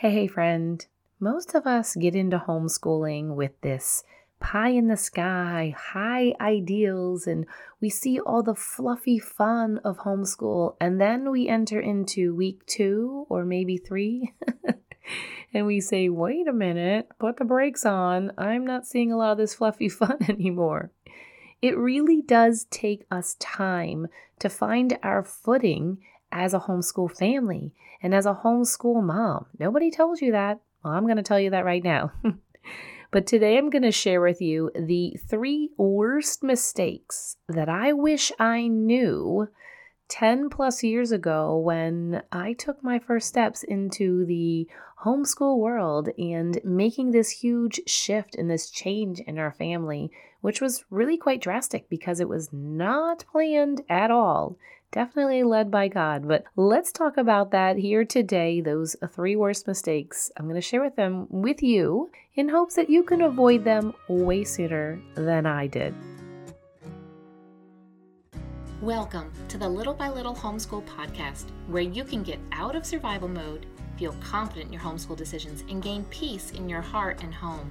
Hey, friend. Most of us get into homeschooling with this pie in the sky, high ideals, and we see all the fluffy fun of homeschool. And then we enter into week two or maybe three. and we say, wait a minute, put the brakes on. I'm not seeing a lot of this fluffy fun anymore. It really does take us time to find our footing as a homeschool family and as a homeschool mom. Nobody tells you that. Well, I'm going to tell you that right now. but today I'm going to share with you the three worst mistakes that I wish I knew 10 plus years ago when I took my first steps into the homeschool world and making this huge shift and this change in our family, which was really quite drastic because it was not planned at all. Definitely led by God. But let's talk about that here today. Those three worst mistakes. I'm going to share with them with you in hopes that you can avoid them way sooner than I did. Welcome to the Little by Little Homeschool Podcast, where you can get out of survival mode, feel confident in your homeschool decisions, and gain peace in your heart and home.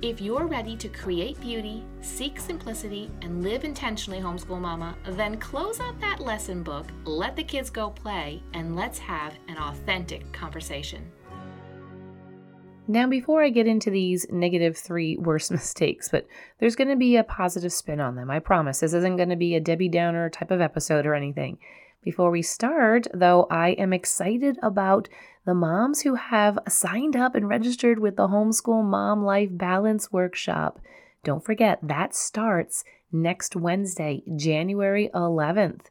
If you're ready to create beauty, seek simplicity, and live intentionally, homeschool mama, then close out that lesson book, let the kids go play, and let's have an authentic conversation. Now, before I get into these negative three worst mistakes, but there's going to be a positive spin on them, I promise. This isn't going to be a Debbie Downer type of episode or anything. Before we start, though, I am excited about the moms who have signed up and registered with the Homeschool Mom Life Balance Workshop. Don't forget, that starts next Wednesday, January 11th.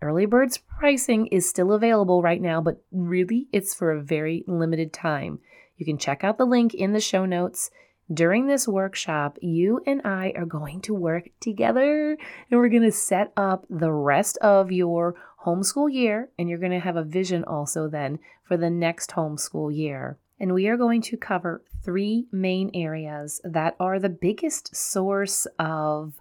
Early birds pricing is still available right now, but really it's for a very limited time. You can check out the link in the show notes. During this workshop, you and I are going to work together and we're going to set up the rest of your homeschool year. And you're going to have a vision also then for the next homeschool year. And we are going to cover three main areas that are the biggest source of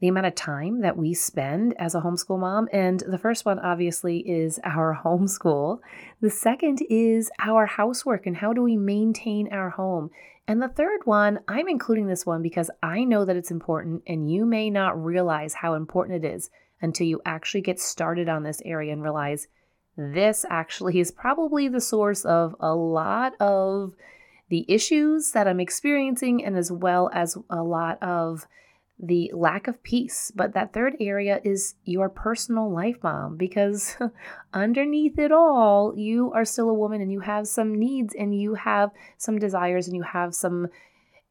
the amount of time that we spend as a homeschool mom. And the first one, obviously, is our homeschool. The second is our housework and how do we maintain our home. And the third one, I'm including this one because I know that it's important, and you may not realize how important it is until you actually get started on this area and realize this actually is probably the source of a lot of the issues that I'm experiencing, and as well as a lot of the lack of peace. But that third area is your personal life, mom, because underneath it all, you are still a woman and you have some needs and you have some desires and you have some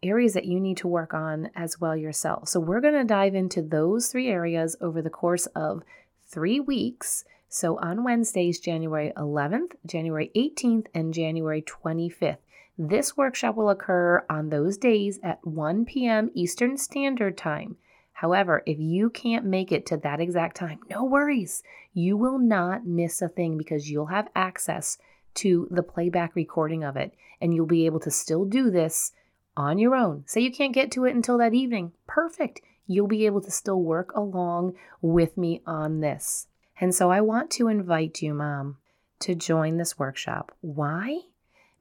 areas that you need to work on as well yourself. So, we're going to dive into those three areas over the course of three weeks. So, on Wednesdays, January 11th, January 18th, and January 25th. This workshop will occur on those days at 1 p.m. Eastern Standard Time. However, if you can't make it to that exact time, no worries. You will not miss a thing because you'll have access to the playback recording of it and you'll be able to still do this on your own. Say you can't get to it until that evening. Perfect. You'll be able to still work along with me on this. And so I want to invite you, Mom, to join this workshop. Why?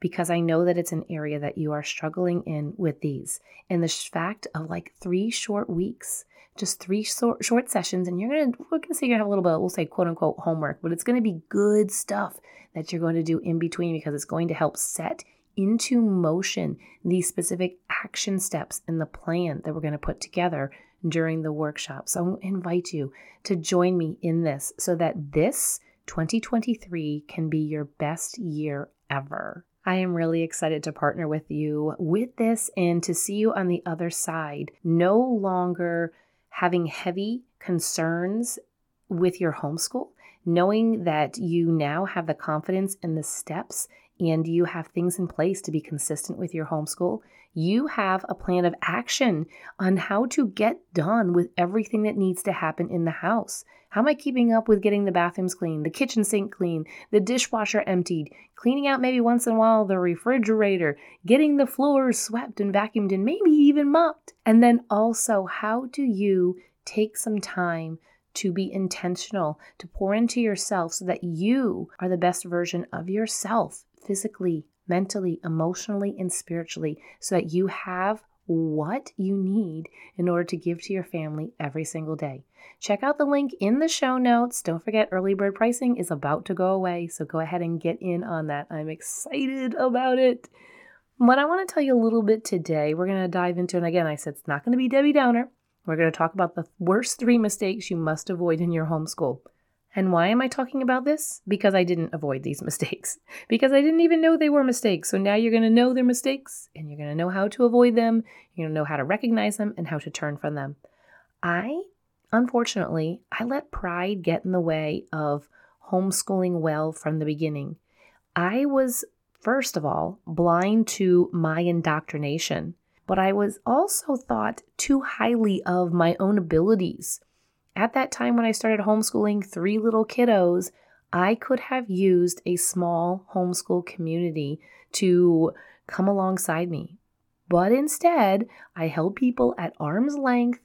because I know that it's an area that you are struggling in with these. And the fact of like three short weeks, just three short, short sessions, and you're gonna we're gonna say you're gonna have a little bit, we'll say quote unquote homework, but it's gonna be good stuff that you're going to do in between because it's going to help set into motion these specific action steps in the plan that we're going to put together during the workshop. So I invite you to join me in this so that this 2023 can be your best year ever. I am really excited to partner with you with this and to see you on the other side, no longer having heavy concerns with your homeschool, knowing that you now have the confidence and the steps and you have things in place to be consistent with your homeschool, you have a plan of action on how to get done with everything that needs to happen in the house. How am I keeping up with getting the bathrooms clean, the kitchen sink clean, the dishwasher emptied, cleaning out maybe once in a while the refrigerator, getting the floors swept and vacuumed and maybe even mopped? And then also, how do you take some time to be intentional, to pour into yourself so that you are the best version of yourself physically, mentally, emotionally, and spiritually, so that you have what you need in order to give to your family every single day. Check out the link in the show notes. Don't forget, early bird pricing is about to go away, so go ahead and get in on that. I'm excited about it. What I want to tell you a little bit today, we're going to dive into, and again, I said it's not going to be Debbie Downer. We're going to talk about the worst three mistakes you must avoid in your homeschool. And why am I talking about this? Because I didn't avoid these mistakes. Because I didn't even know they were mistakes. So now you're going to know they're mistakes and you're going to know how to avoid them. You're going to know how to recognize them and how to turn from them. I, unfortunately, I let pride get in the way of homeschooling well from the beginning. I was, first of all, blind to my indoctrination, but I was also thought too highly of my own abilities at that time, when I started homeschooling three little kiddos, I could have used a small homeschool community to come alongside me. But instead, I held people at arm's length,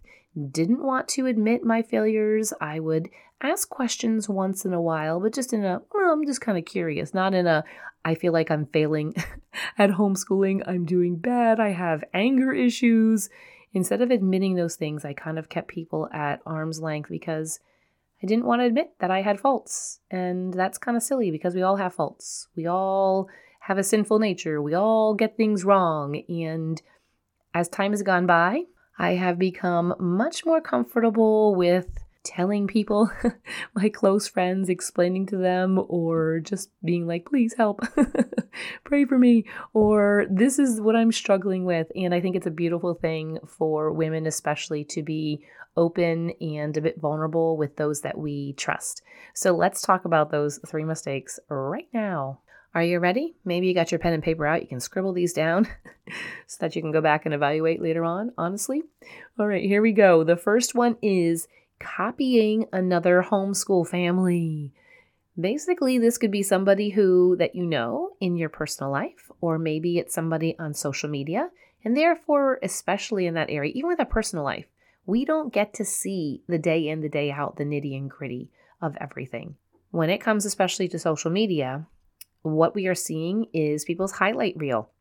didn't want to admit my failures. I would ask questions once in a while, but just in a, well, I'm just kind of curious, not in a, I feel like I'm failing at homeschooling, I'm doing bad, I have anger issues instead of admitting those things, I kind of kept people at arm's length because I didn't want to admit that I had faults. And that's kind of silly because we all have faults. We all have a sinful nature. We all get things wrong. And as time has gone by, I have become much more comfortable with telling people, my close friends, explaining to them, or just being like, please help, pray for me, or this is what I'm struggling with. And I think it's a beautiful thing for women, especially, to be open and a bit vulnerable with those that we trust. So let's talk about those three mistakes right now. Are you ready? Maybe you got your pen and paper out. You can scribble these down so that you can go back and evaluate later on, honestly. All right, here we go. The first one is copying another homeschool family. Basically, this could be somebody who that you know in your personal life, or maybe it's somebody on social media. And therefore, especially in that area, even with a personal life, we don't get to see the day in, the day out, the nitty and gritty of everything. When it comes especially to social media, what we are seeing is people's highlight reel.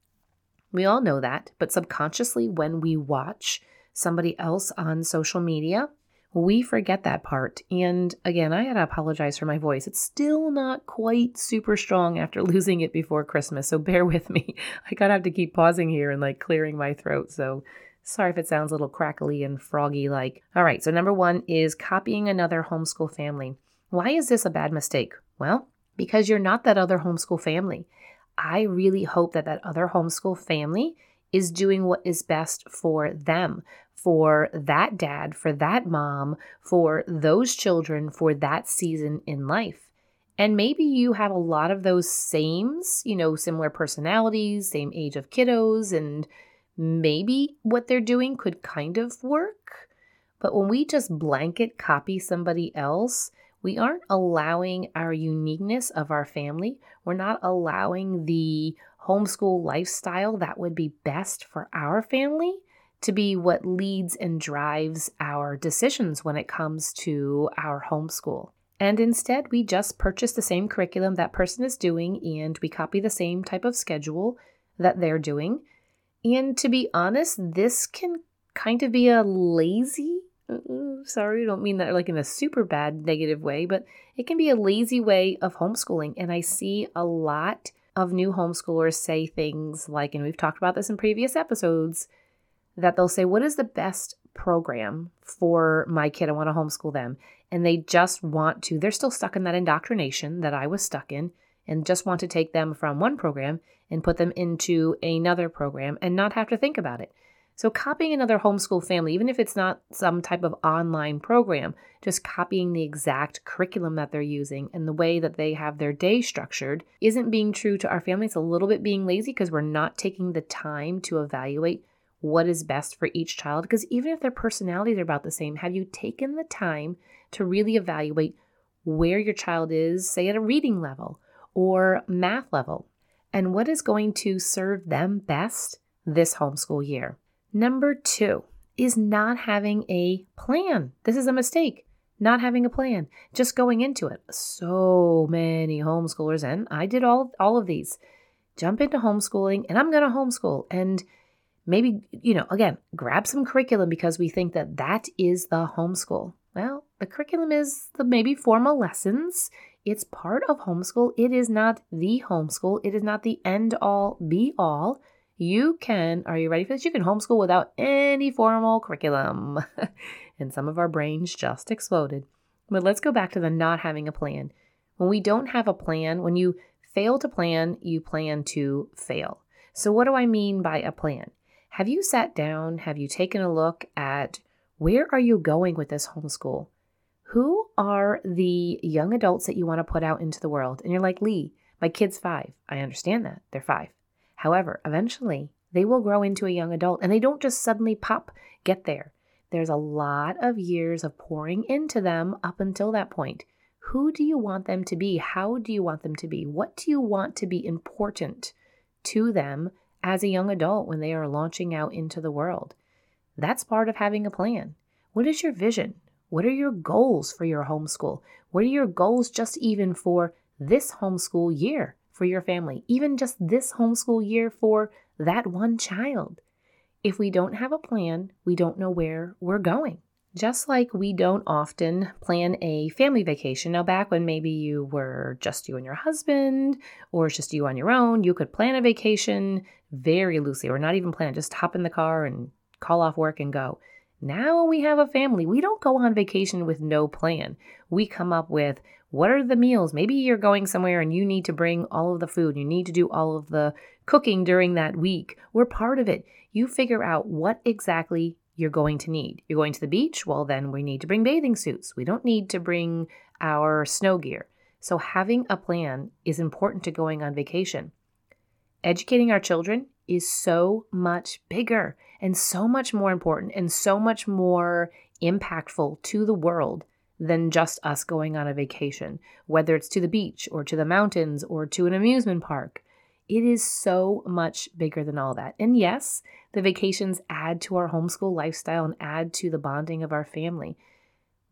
We all know that, but subconsciously, when we watch somebody else on social media, we forget that part. And again, I gotta apologize for my voice. It's still not quite super strong after losing it before Christmas, so bear with me. I gotta have to keep pausing here and like clearing my throat. So sorry if it sounds a little crackly and froggy like. All right, so number one is copying another homeschool family. Why is this a bad mistake? Well, because you're not that other homeschool family. I really hope that that other homeschool family is doing what is best for them, for that dad, for that mom, for those children, for that season in life. And maybe you have a lot of those sames, you know, similar personalities, same age of kiddos, and maybe what they're doing could kind of work. But when we just blanket copy somebody else, we aren't allowing our uniqueness of our family. We're not allowing the homeschool lifestyle that would be best for our family to be what leads and drives our decisions when it comes to our homeschool. And instead, we just purchase the same curriculum that person is doing and we copy the same type of schedule that they're doing. And to be honest, this can kind of be a lazy, uh, sorry, I don't mean that like in a super bad negative way, but it can be a lazy way of homeschooling. And I see a lot of new homeschoolers say things like, and we've talked about this in previous episodes, that they'll say, What is the best program for my kid? I want to homeschool them. And they just want to, they're still stuck in that indoctrination that I was stuck in, and just want to take them from one program and put them into another program and not have to think about it. So, copying another homeschool family, even if it's not some type of online program, just copying the exact curriculum that they're using and the way that they have their day structured isn't being true to our family. It's a little bit being lazy because we're not taking the time to evaluate what is best for each child. Because even if their personalities are about the same, have you taken the time to really evaluate where your child is, say at a reading level or math level, and what is going to serve them best this homeschool year? Number two is not having a plan. This is a mistake. Not having a plan, just going into it. So many homeschoolers, and I did all, all of these, jump into homeschooling, and I'm going to homeschool. And maybe, you know, again, grab some curriculum because we think that that is the homeschool. Well, the curriculum is the maybe formal lessons. It's part of homeschool. It is not the homeschool. It is not the end all be all. You can, are you ready for this? You can homeschool without any formal curriculum. and some of our brains just exploded. But let's go back to the not having a plan. When we don't have a plan, when you fail to plan, you plan to fail. So, what do I mean by a plan? Have you sat down? Have you taken a look at where are you going with this homeschool? Who are the young adults that you want to put out into the world? And you're like, Leigh, my kid's five. I understand that. They're five. However, eventually they will grow into a young adult and they don't just suddenly pop, get there. There's a lot of years of pouring into them up until that point. Who do you want them to be? How do you want them to be? What do you want to be important to them as a young adult when they are launching out into the world? That's part of having a plan. What is your vision? What are your goals for your homeschool? What are your goals just even for this homeschool year? For your family, even just this homeschool year for that one child. If we don't have a plan, we don't know where we're going. Just like we don't often plan a family vacation. Now, back when maybe you were just you and your husband, or just you on your own, you could plan a vacation very loosely, or not even plan, just hop in the car and call off work and go. Now we have a family. We don't go on vacation with no plan. We come up with what are the meals? Maybe you're going somewhere and you need to bring all of the food. You need to do all of the cooking during that week. We're part of it. You figure out what exactly you're going to need. You're going to the beach? Well, then we need to bring bathing suits. We don't need to bring our snow gear. So, having a plan is important to going on vacation. Educating our children is so much bigger and so much more important and so much more impactful to the world than just us going on a vacation, whether it's to the beach or to the mountains or to an amusement park. It is so much bigger than all that. And yes, the vacations add to our homeschool lifestyle and add to the bonding of our family.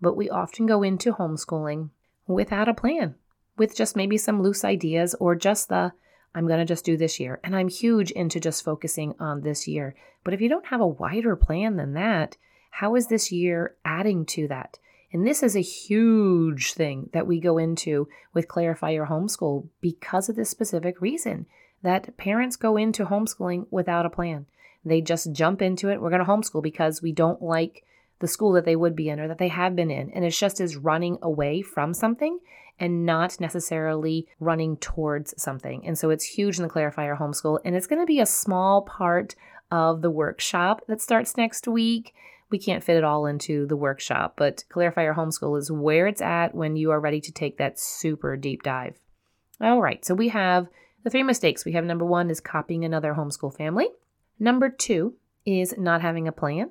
But we often go into homeschooling without a plan, with just maybe some loose ideas or just the, I'm going to just do this year. And I'm huge into just focusing on this year. But if you don't have a wider plan than that, how is this year adding to that? And this is a huge thing that we go into with Clarify Your Homeschool because of this specific reason that parents go into homeschooling without a plan. They just jump into it. We're going to homeschool because we don't like the school that they would be in or that they have been in. And it's just as running away from something and not necessarily running towards something. And so it's huge in the Clarify Your Homeschool. And it's going to be a small part of the workshop that starts next week we can't fit it all into the workshop, but Clarify Your Homeschool is where it's at when you are ready to take that super deep dive. All right, so we have the three mistakes. We have number one is copying another homeschool family. Number two is not having a plan.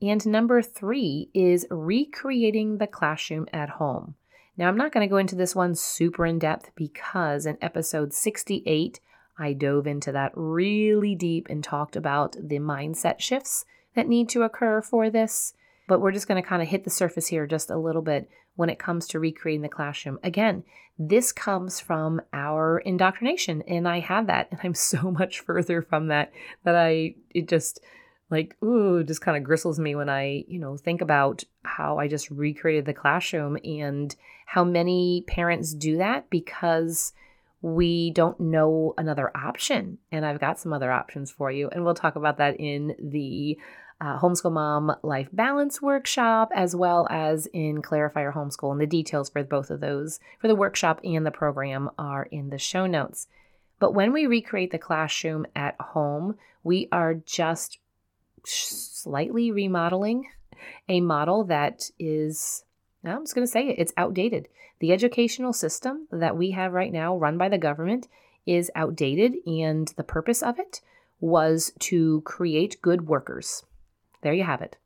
And number three is recreating the classroom at home. Now, I'm not going to go into this one super in depth because in episode 68, I dove into that really deep and talked about the mindset shifts that need to occur for this, but we're just going to kind of hit the surface here just a little bit when it comes to recreating the classroom. Again, this comes from our indoctrination, and I have that, and I'm so much further from that that I, it just, like ooh just kind of gristles me when i you know think about how i just recreated the classroom and how many parents do that because we don't know another option and i've got some other options for you and we'll talk about that in the uh, Homeschool Mom Life Balance Workshop, as well as in Clarify Your Homeschool. And the details for both of those, for the workshop and the program, are in the show notes. But when we recreate the classroom at home, we are just slightly remodeling a model that is, I'm just going to say it, it's outdated. The educational system that we have right now, run by the government, is outdated, and the purpose of it was to create good workers. There you have it.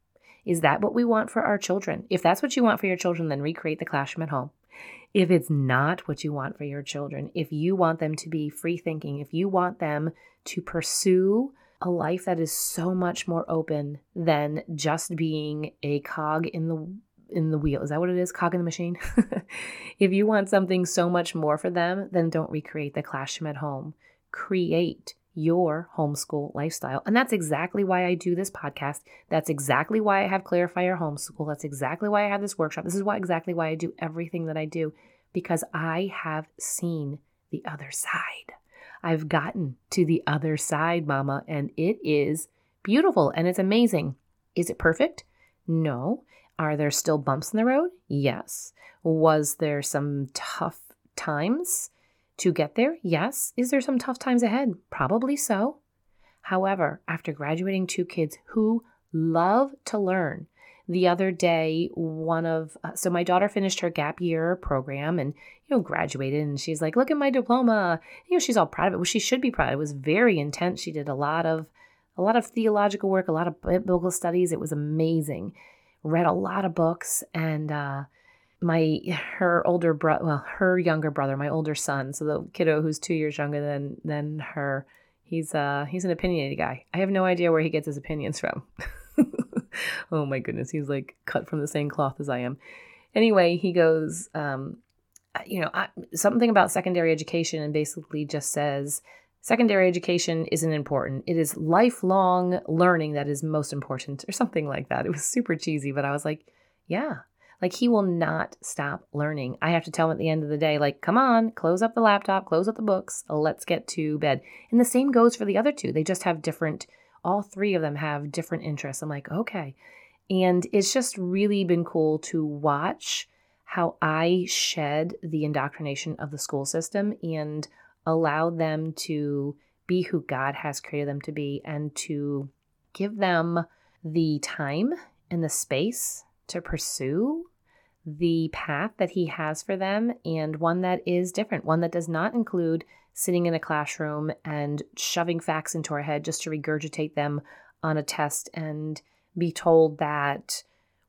Is that what we want for our children? If that's what you want for your children, then recreate the classroom at home. If it's not what you want for your children, if you want them to be free thinking, if you want them to pursue a life that is so much more open than just being a cog in the in the wheel. Is that what it is? Cog in the machine? if you want something so much more for them, then don't recreate the classroom at home. Create your homeschool lifestyle. And that's exactly why I do this podcast. That's exactly why I have Clarify Your Homeschool. That's exactly why I have this workshop. This is why exactly why I do everything that I do because I have seen the other side. I've gotten to the other side, mama, and it is beautiful and it's amazing. Is it perfect? No. Are there still bumps in the road? Yes. Was there some tough times? To get there, yes. Is there some tough times ahead? Probably so. However, after graduating two kids who love to learn, the other day, one of uh, so my daughter finished her gap year program and you know graduated, and she's like, "Look at my diploma." You know, she's all proud of it. Well, she should be proud. It was very intense. She did a lot of a lot of theological work, a lot of biblical studies. It was amazing. Read a lot of books and. uh my her older brother well her younger brother my older son so the kiddo who's two years younger than than her he's uh he's an opinionated guy i have no idea where he gets his opinions from oh my goodness he's like cut from the same cloth as i am anyway he goes um you know I, something about secondary education and basically just says secondary education isn't important it is lifelong learning that is most important or something like that it was super cheesy but i was like yeah like he will not stop learning. I have to tell him at the end of the day, like, come on, close up the laptop, close up the books, let's get to bed. And the same goes for the other two. They just have different, all three of them have different interests. I'm like, okay. And it's just really been cool to watch how I shed the indoctrination of the school system and allow them to be who God has created them to be and to give them the time and the space to pursue the path that he has for them and one that is different, one that does not include sitting in a classroom and shoving facts into our head just to regurgitate them on a test and be told that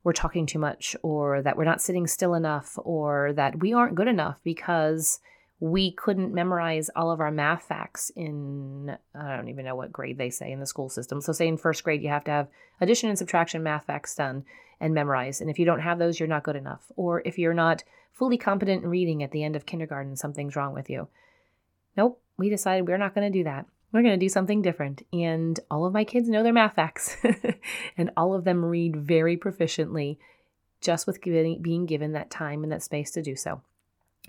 we're talking too much or that we're not sitting still enough or that we aren't good enough because we couldn't memorize all of our math facts in I don't even know what grade they say in the school system. So say in first grade you have to have addition and subtraction math facts done and memorized. And if you don't have those, you're not good enough. Or if you're not fully competent in reading at the end of kindergarten, something's wrong with you. Nope, we decided we're not going to do that. We're going to do something different. And all of my kids know their math facts, and all of them read very proficiently just with being given that time and that space to do so.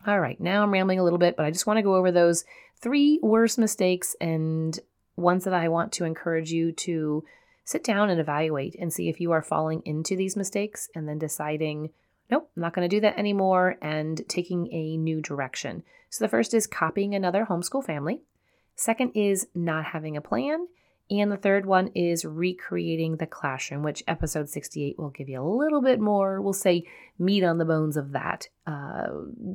All right, now I'm rambling a little bit, but I just want to go over those three worst mistakes and ones that I want to encourage you to sit down and evaluate and see if you are falling into these mistakes and then deciding, nope, I'm not going to do that anymore and taking a new direction. So the first is copying another homeschool family. Second is not having a plan. And the third one is recreating the classroom, which episode 68 will give you a little bit more, we'll say, meat on the bones of that, uh,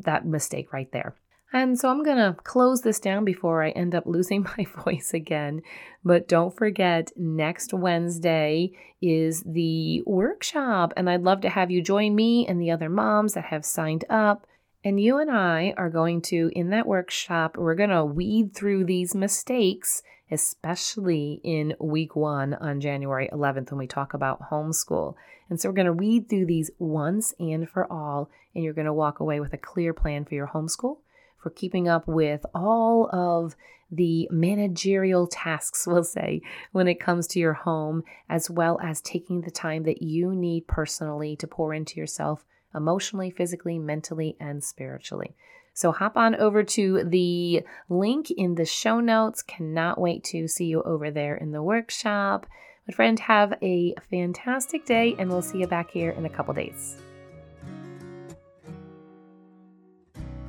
that mistake right there. And so I'm going to close this down before I end up losing my voice again. But don't forget, next Wednesday is the workshop, and I'd love to have you join me and the other moms that have signed up. And you and I are going to, in that workshop, we're going to weed through these mistakes especially in week one on January 11th when we talk about homeschool. And so we're going to weed through these once and for all, and you're going to walk away with a clear plan for your homeschool, for keeping up with all of the managerial tasks, we'll say, when it comes to your home, as well as taking the time that you need personally to pour into yourself emotionally, physically, mentally, and spiritually. So hop on over to the link in the show notes. Cannot wait to see you over there in the workshop. My friend, have a fantastic day, and we'll see you back here in a couple days.